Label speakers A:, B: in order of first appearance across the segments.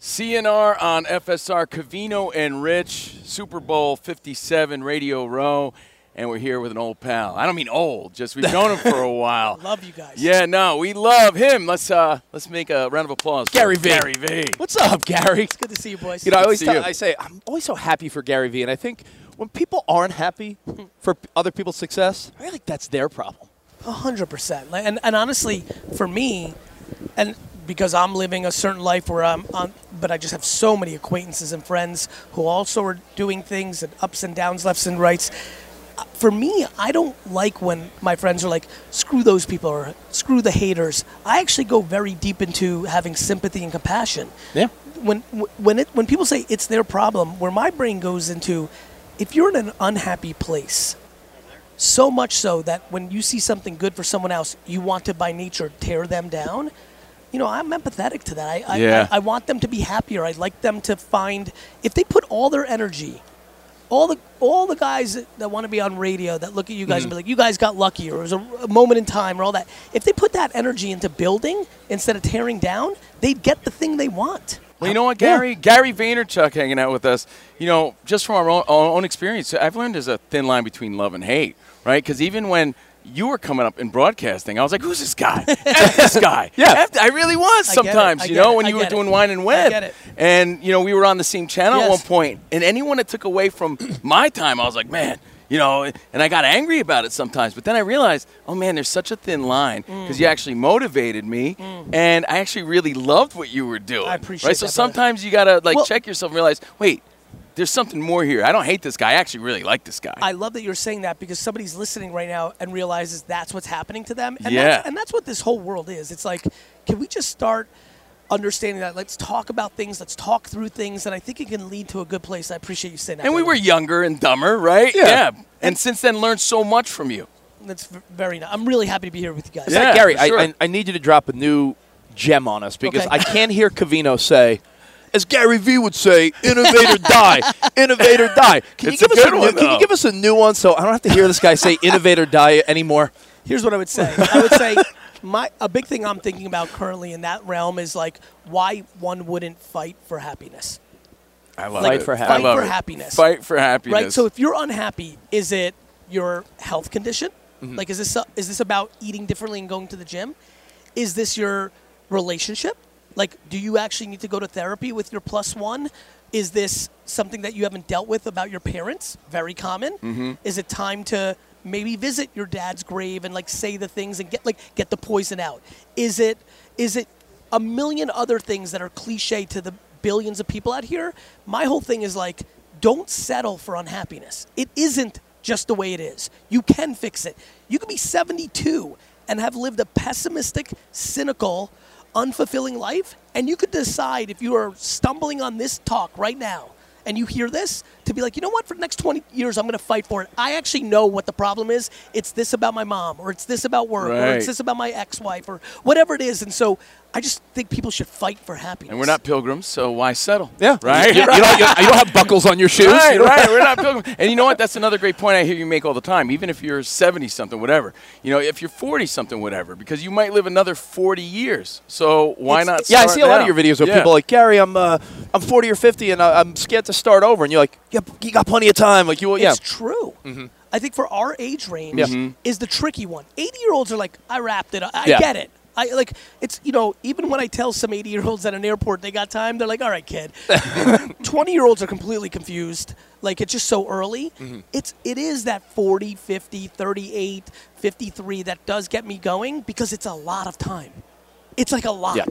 A: CNR on FSR, Covino and Rich, Super Bowl 57 Radio Row, and we're here with an old pal. I don't mean old, just we've known him for a while.
B: love you guys.
A: Yeah, no, we love him. Let's uh, let's make a round of applause. for
C: Gary V.
A: Gary V.
C: What's up, Gary?
B: It's good to see you, boys.
C: You know, I always
A: see
C: tell,
A: you.
C: I say I'm always so happy for Gary Vee, and I think when people aren't happy for p- other people's success, I feel like that's their problem.
B: A hundred percent. Like, And and honestly, for me, and because I'm living a certain life where I'm on, but I just have so many acquaintances and friends who also are doing things and ups and downs, lefts and rights. For me, I don't like when my friends are like, "Screw those people" or "Screw the haters." I actually go very deep into having sympathy and compassion.
C: Yeah.
B: when when it when people say it's their problem, where my brain goes into, if you're in an unhappy place, so much so that when you see something good for someone else, you want to by nature tear them down. You know, I'm empathetic to that. I, I,
A: Yeah.
B: I, I want them to be happier. I'd like them to find if they put all their energy, all the all the guys that, that want to be on radio that look at you guys and mm. be like, you guys got lucky, or it was a, a moment in time, or all that. If they put that energy into building instead of tearing down, they'd get the thing they want.
A: Well, you know what, Gary? Gary Vaynerchuk hanging out with us. You know, just from our own, our own experience, I've learned there's a thin line between love and hate, right? Because even when you were coming up in broadcasting, I was like, "Who's this guy? F this guy."
C: Yeah.
A: I really was
B: I get it.
A: sometimes. You know,
B: it.
A: when
B: I
A: you were
B: it.
A: doing Wine and Web, and you know we were on the same channel at
B: Yes.
A: one point, and anyone that took away from my time, I was like, "Man." You know, and I got angry about it sometimes, but then I realized, oh man, there's such a thin line because
B: Mm.
A: you actually motivated me, and I actually really loved what you were doing.
B: I appreciate
A: right? So
B: that, brother.
A: sometimes you gotta like
B: Well-
A: check yourself and realize, wait, there's something more here. I don't hate this guy. I actually really like this guy.
B: I love that you're saying that because somebody's listening right now and realizes that's what's happening to them. And
A: Yeah.
B: That's, and that's what this whole world is. It's like, can we just start understanding that? Let's talk about things. Let's talk through things. And I think it can lead to a good place. I appreciate you saying that.
A: and we were younger and dumber, right?
C: Yeah.
A: And since then, learned so much from you.
B: That's very nice. I'm really happy to be here with you guys.
C: In
A: Yeah,
C: Gary,
A: sure.
C: I, I, I need you to drop a new gem on us because
B: Okay.
C: I can't hear Covino say, as Gary Vee would say, "Innovator die, innovator die." Can
A: It's
C: you
A: a
C: give us
A: good
C: a new,
A: one,
C: Can you give us a new one so I don't have to hear this guy say "innovator die" anymore?
B: Here's what I would say. I would say my a big thing I'm thinking about currently in that realm is like why one wouldn't fight for happiness.
A: I love
C: Fight
A: it.
C: for
A: I
C: happiness.
A: love
B: Fight for
A: it.
B: happiness.
A: Fight for happiness.
B: Right. So if you're unhappy, is it your health condition? Mm-hmm. Like, is this is this about eating differently and going to the gym? Is this your relationship? Like, do you actually need to go to therapy with your plus one? Is this something that you haven't dealt with about your parents? Very common. Mm-hmm. Is it time to maybe visit your dad's grave and like say the things and get like get the poison out? Is it is it a million other things that are cliche to the billions of people out here? My whole thing is like don't settle for unhappiness. It isn't just the way it is. You can fix it. You can be 72 and have lived a pessimistic, cynical, unfulfilling life, and you could decide if you are stumbling on this talk right now and you hear this to be like, you know what, for the next 20 years, I'm going to fight for it. I actually know what the problem is. It's this about my mom, or it's this about work, or it's this about my ex wife, or whatever it is. And so I just think people should fight for happiness.
A: And we're not pilgrims, so why settle?
C: Yeah.
A: Right?
C: You, you don't, you, you don't have buckles on your shoes.
A: Right, right. We're not pilgrims. And you know what? That's another great point I hear you make all the time. Even if you're 70 something, whatever. You know, if you're 40 something, whatever, because you might live another 40 years. So why
B: It's-
A: not?
B: it's-
C: Yeah, I
A: start
C: see a lot of your videos where
A: Yeah.
C: people are like Gary, I'm uh, I'm 40 or 50 and I'm scared to start over, and you're like, yeah, you got plenty of time. Like you, yeah,
B: It's true. I think for our age range
C: Yeah.
A: Mm-hmm.
B: is the tricky one. 80 year olds are like, I wrapped it. I I
C: Yeah.
B: get it. I like it's you know even when I tell some 80 year olds at an airport they got time they're like all right kid 20 year olds are completely confused like it's just so early
C: Mm-hmm.
B: it's it is that 40 50 38 53 that does get me going because it's a lot of time it's like a lot
C: Yeah.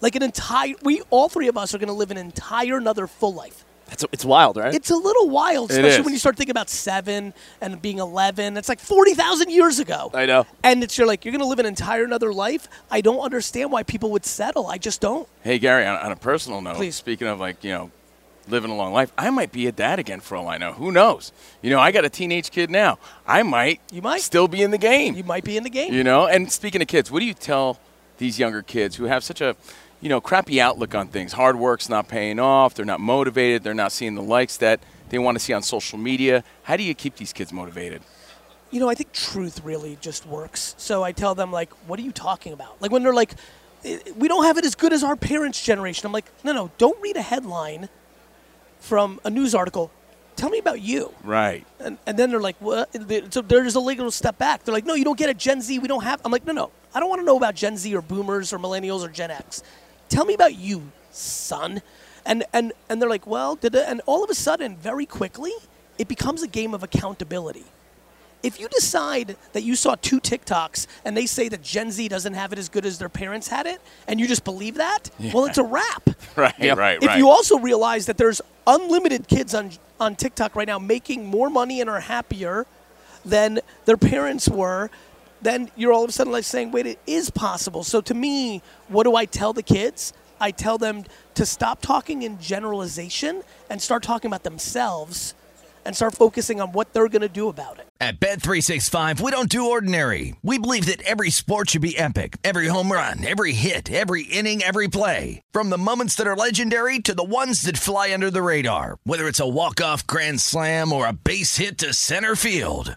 B: like an entire we all three of us are going to live an entire another full life
C: it's, it's wild, right?
B: it's a little wild, especially when you start thinking about seven and being 11. It's like 40,000 years ago.
C: I know.
B: And it's you're like, you're going to live an entire another life. I don't understand why people would settle. I just don't.
A: Hey, Gary, on, on a personal note,
B: Please.
A: speaking of like, you know, living a long life, I might be a dad again for all I know. Who knows? You know, I got a teenage kid now. I might,
B: You might.
A: still be in the game.
B: You might be in the game.
A: You know, and speaking of kids, what do you tell these younger kids who have such a, you know, crappy outlook on things? Hard work's not paying off. They're not motivated. They're not seeing the likes that they want to see on social media. How do you keep these kids motivated?
B: you know, I think truth really just works. So I tell them, like, what are you talking about? Like, when they're like, "Eh, we don't have it as good as our parents' generation. I'm like, no, no, don't read a headline from a news article. Tell me about you.
A: Right.
B: And, and then they're like, what? So there's a little step back. They're like, no, you don't get a Gen Z. We don't have. I'm like, no, no. I don't want to know about Gen Z or Boomers or Millennials or Gen X. Tell me about you, son. And and and they're like, well, did it? and all of a sudden, very quickly, it becomes a game of accountability. If you decide that you saw two TikToks and they say that Gen Z doesn't have it as good as their parents had it, and you just believe that, well, it's a wrap.
A: Right. Right. Right.
B: If
A: right.
B: you also realize that there's unlimited kids on on TikTok right now making more money and are happier than their parents were, then you're all of a sudden like saying, "Wait, it is possible." So to me, what do I tell the kids? I tell them to stop talking in generalization and start talking about themselves and start focusing on what they're going to do about it.
D: At Bet 365, we don't do ordinary. We believe that every sport should be epic. Every home run, every hit, every inning, every play. From the moments that are legendary to the ones that fly under the radar. Whether it's a walk-off grand slam or a base hit to center field.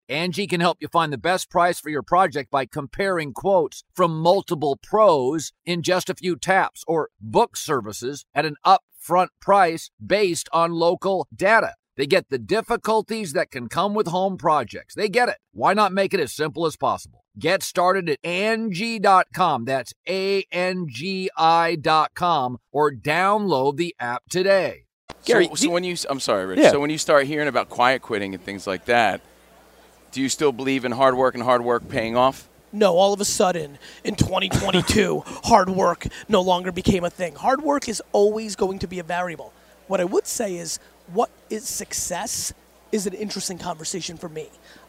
E: Angie can help you find the best price for your project by comparing quotes from multiple pros in just a few taps or book services at an upfront price based on local data. They get the difficulties that can come with home projects. They get it. Why not make it as simple as possible? Get started at Angie.com. That's A N G I.com or download the app today.
C: Gary,
A: so, so when you, I'm sorry, Rich.
C: Yeah.
A: So when you start hearing about quiet quitting and things like that, do you still believe in hard work and hard work paying off?
B: no, all of a sudden in 2022, hard work no longer became a thing. Hard work is always going to be a variable. What I would say is, what is success is an interesting conversation for me.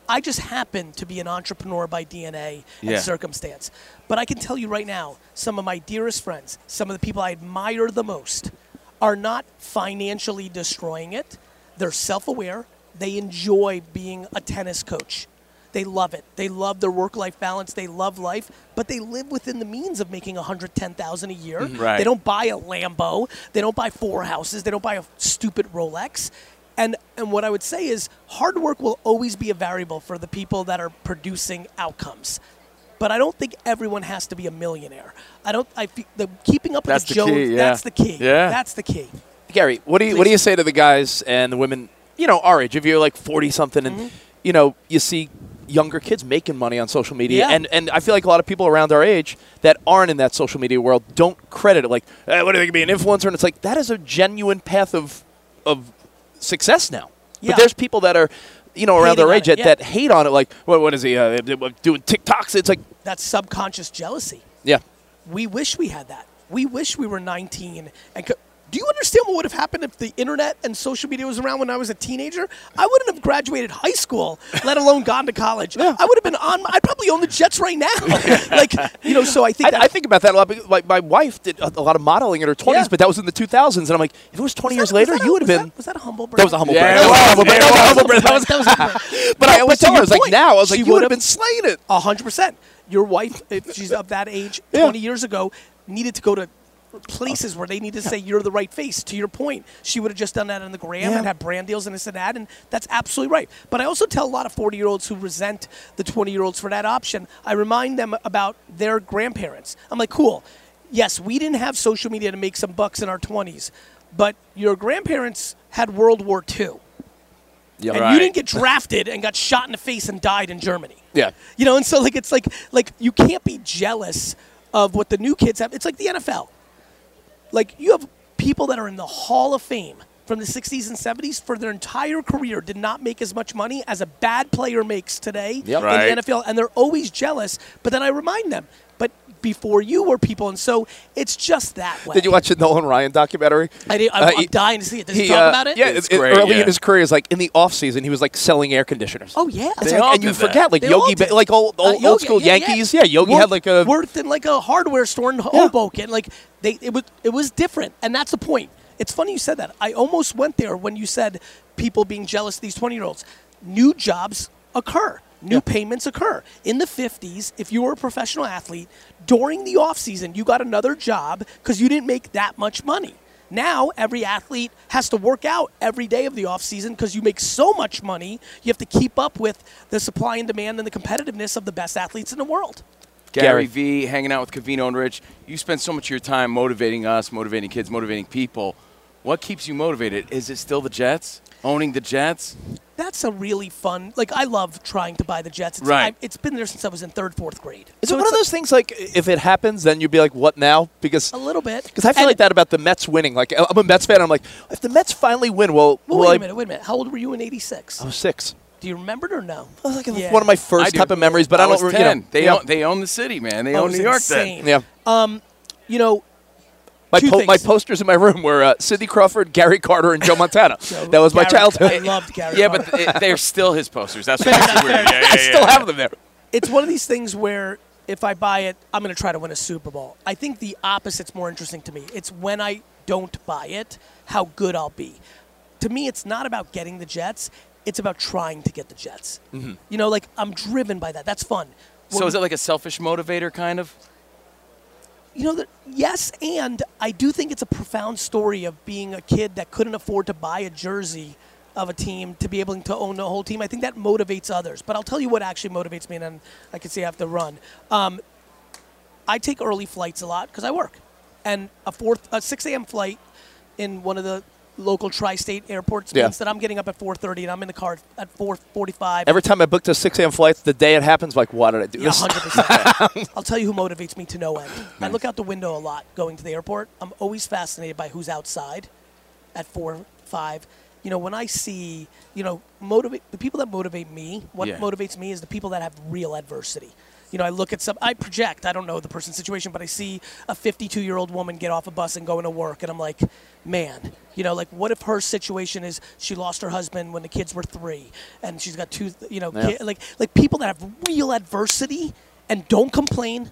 B: I just happen to be an entrepreneur by DNA and
A: Yeah.
B: circumstance. But I can tell you right now, some of my dearest friends, some of the people I admire the most, are not financially destroying it. They're self aware. They enjoy being a tennis coach. They love it. They love their work life balance. They love life, but they live within the means of making 110000 a year. Mm-hmm.
A: Right.
B: They don't buy a Lambo. They don't buy four houses. They don't buy a stupid Rolex. And and what I would say is hard work will always be a variable for the people that are producing outcomes. But I don't think everyone has to be a millionaire. I don't. I feel the keeping up with
A: That's
B: the
A: the
B: Jones.
A: key, yeah.
B: That's the key.
A: Yeah.
B: That's the key.
C: Gary, what do you what do you say to the guys and the women, you know, our age? If you're like 40 something and
B: Mm-hmm.
C: you know, you see younger kids making money on social media
B: Yeah.
C: and and I feel like a lot of people around our age that aren't in that social media world don't credit it like, hey, what do you think of being an influencer? And it's like that is a genuine path of of success now.
B: Yeah.
C: But there's people that are you know, around
B: Hating
C: our age
B: it,
C: that,
B: yeah.
C: that hate on it, like, what, what is he uh, doing TikToks? It's like,
B: That's subconscious jealousy.
C: yeah,
B: We wish we had that. We wish we were 19 and. Co- do you understand what would have happened if the internet and social media was around when I was a teenager? I wouldn't have graduated high school, let alone gone to college. I would have been on. I'd probably own the Jets right now. like you know, so I think
C: I, I think about that a lot. because, Like my wife did a, a lot of modeling in her 20s,
B: Yeah.
C: but that was in the 2000s, and I'm like, if it was 20 years
B: that-
C: later,
B: was
C: you would have been.
B: That, was that a humble brag?
C: That was a humble
A: Yeah,
C: brag.
A: it
C: That was a humble brag.
A: It
C: That was a humble brag. That was-
B: a humble brag.
C: But I
B: No,
C: always tell her, I was like, now, I was like, you would have been slaying it.
B: A hundred percent. Your wife, if she's of that age, twenty years ago, needed to go to places where they need to say you're the right face. To your point, she would have just done that on the gram
C: Yeah.
B: and had brand deals and this and that, and that's absolutely right. But I also tell a lot of forty-year-olds who resent the twenty-year-olds for that option. I remind them about their grandparents. I'm like, cool. Yes, we didn't have social media to make some bucks in our twenties, but your grandparents had World War II.
C: Yeah.
B: And
A: Right.
B: you didn't get drafted and got shot in the face and died in Germany.
C: Yeah.
B: You know, and so like it's like like you can't be jealous of what the new kids have. It's like the NFL. Like you have people that are in the Hall of Fame from the 60s and 70s for their entire career did not make as much money as a bad player makes today
C: Yep.
B: in the NFL and they're always jealous, but then I remind them, but before you were people and so it's just that way.
C: Did you watch the Nolan Ryan documentary?
B: I did, I'm,
C: Uh,
B: I'm
C: he-
B: dying to see it. Does he,
C: He,
B: talk
C: uh,
B: about it?
C: Yeah,
A: It's
C: it- it-
A: great,
C: early
A: yeah.
C: in his career, is like in the off season, he was like selling air conditioners.
B: Oh yeah,
C: and,
A: They all
C: and you
A: did that.
C: forget, like
B: They
C: Yogi. Ba- like old,
B: Uh,
C: old,
B: Yogi-
C: old school
B: yeah, yeah.
C: Yankees. Yeah, Yogi
B: Worked-
C: had like a
B: worth in like a hardware store in Hoboken. Like they, it was it was different, and that's the point. It's funny you said that. I almost went there when you said people being jealous of these twenty year olds. New jobs occur. New payments occur. In the 50s, if you were a professional athlete, during the off season, you got another job because you didn't make that much money. Now, every athlete has to work out every day of the off season because you make so much money, you have to keep up with the supply and demand and the competitiveness of the best athletes in the world.
A: Gary
C: Gary.
A: V, hanging out with Covino and Rich. You spend so much of your time motivating us, motivating kids, motivating people. What keeps you motivated? Is it still the Jets? Owning the Jets?
B: That's a really fun. Like I love trying to buy the Jets. It's,
A: Right.
B: I, it's been there since I was in third, fourth grade.
C: Is
B: So
C: it one
B: it's
C: of those things like if it happens, then you'd be like, what now? Because
B: a little bit?
C: Because I feel
B: And-
C: like that about the Mets winning. Like I'm a Mets fan. I'm like, if the Mets finally win, well,
B: Well,
C: will
B: wait
C: I-
B: a minute. Wait a minute. How old were you in '86?
C: I was six.
B: Do you remember it or no?
C: That was like
B: Yeah.
C: one of my first
A: do.
C: type of memories, but I,
A: was
C: don't.
A: 10.
C: You know,
A: they,
C: yeah.
A: own, they own the city, man. They
B: Oh,
A: own
B: was
A: New York
B: insane.
A: then.
C: yeah.
B: Um, you know,
C: My, po- my posters in my room were uh, Sidney Crawford, Gary Carter, and Joe Montana.
B: Joe-
C: that was my
B: Gary- I
C: childhood.
B: loved Gary.
A: Yeah,
B: Carter.
A: but it, they're still his posters. That's what's weird. Yeah, yeah,
C: I still
A: yeah.
C: have them there.
B: it's one of these things where if I buy it, I'm going to try to win a Super Bowl. I think the opposite's more interesting to me. It's when I don't buy it, how good I'll be. To me, it's not about getting the Jets. It's about trying to get the Jets.
C: Mm-hmm.
B: You know, like I'm driven by that. That's fun.
A: So is it like a selfish motivator, kind of?
B: You know yes and i do think it's a profound story of being a kid that couldn't afford to buy a jersey of a team to be able to own the whole team. I think that motivates others but i'll tell you what actually motivates me and then i can see i have to run. Um, i take early flights a lot because i work. And a fourth a 6 a.m flight in one of the local tri-state airports
C: Yeah.
B: means that i'm getting up at 4.30 and i'm in the car at 4.45
C: Every time I booked a 6 a.m. flight, the day it happens, like, why did I do
B: yeah,
C: this?
B: hundred percent. I'll tell you who motivates me to no end. I look out the window a lot going to the airport. I'm always fascinated by who's outside at four, five. You know, when I see, you know, motivate the people that motivate me. What
A: Yeah.
B: motivates me is the people that have real adversity. You know, I look at some, I project, I don't know the person's situation, but I see a 52 year old woman get off a bus and go into work, and I'm like, man, you know, like what if her situation is she lost her husband when the kids were three, and she's got two, you know,
C: Yeah.
B: like like people that have real adversity and don't complain,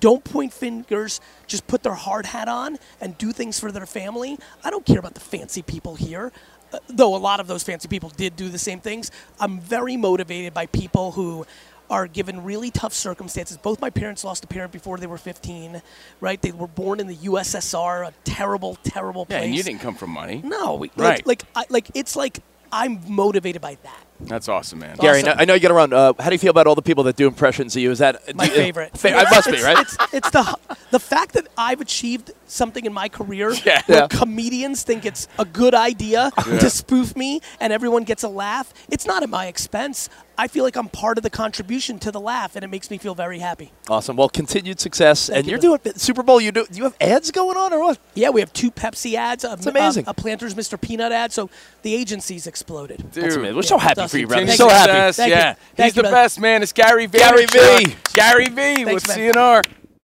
B: don't point fingers, just put their hard hat on and do things for their family. I don't care about the fancy people here. Uh, though a lot of those fancy people did do the same things, I'm very motivated by people who are given really tough circumstances. Both my parents lost a parent before they were 15, right? They were born in the USSR, a terrible, terrible
A: Yeah,
B: place.
A: and you didn't come from money.
B: No, we,
A: Right.
B: like, like, I, like it's like I'm motivated by that.
A: That's awesome, man.
C: Gary,
B: Awesome.
C: I know you get around. Uh, how do you feel about all the people that do impressions of you? Is that
B: My
C: uh,
B: favorite.
C: Fa- I must be right.
B: It's, it's the the fact that I've achieved something in my career
A: Yeah.
B: where
C: Yeah.
B: comedians think it's a good idea to spoof me and everyone gets a laugh. It's not at my expense. I feel like I'm part of the contribution to the laugh, and it makes me feel very happy.
C: Awesome. Well, continued success. and
B: you.
C: you're doing Super Bowl. You do. Do you have ads going on or what?
B: Yeah, we have two Pepsi ads. A,
C: amazing.
B: A, a Planters Mr. Peanut ad. So the agency's exploded.
C: That's
A: Dude.
C: amazing. We're so happy for
B: Dustin,
C: you, brother.
A: Continue
C: So happy.
B: Thank
A: yeah.
B: Thank
A: He's
B: you,
A: the
B: brother.
A: best, man. It's Gary
C: V.
A: Gary
C: V.
A: Gary V with
B: man.
A: CNR.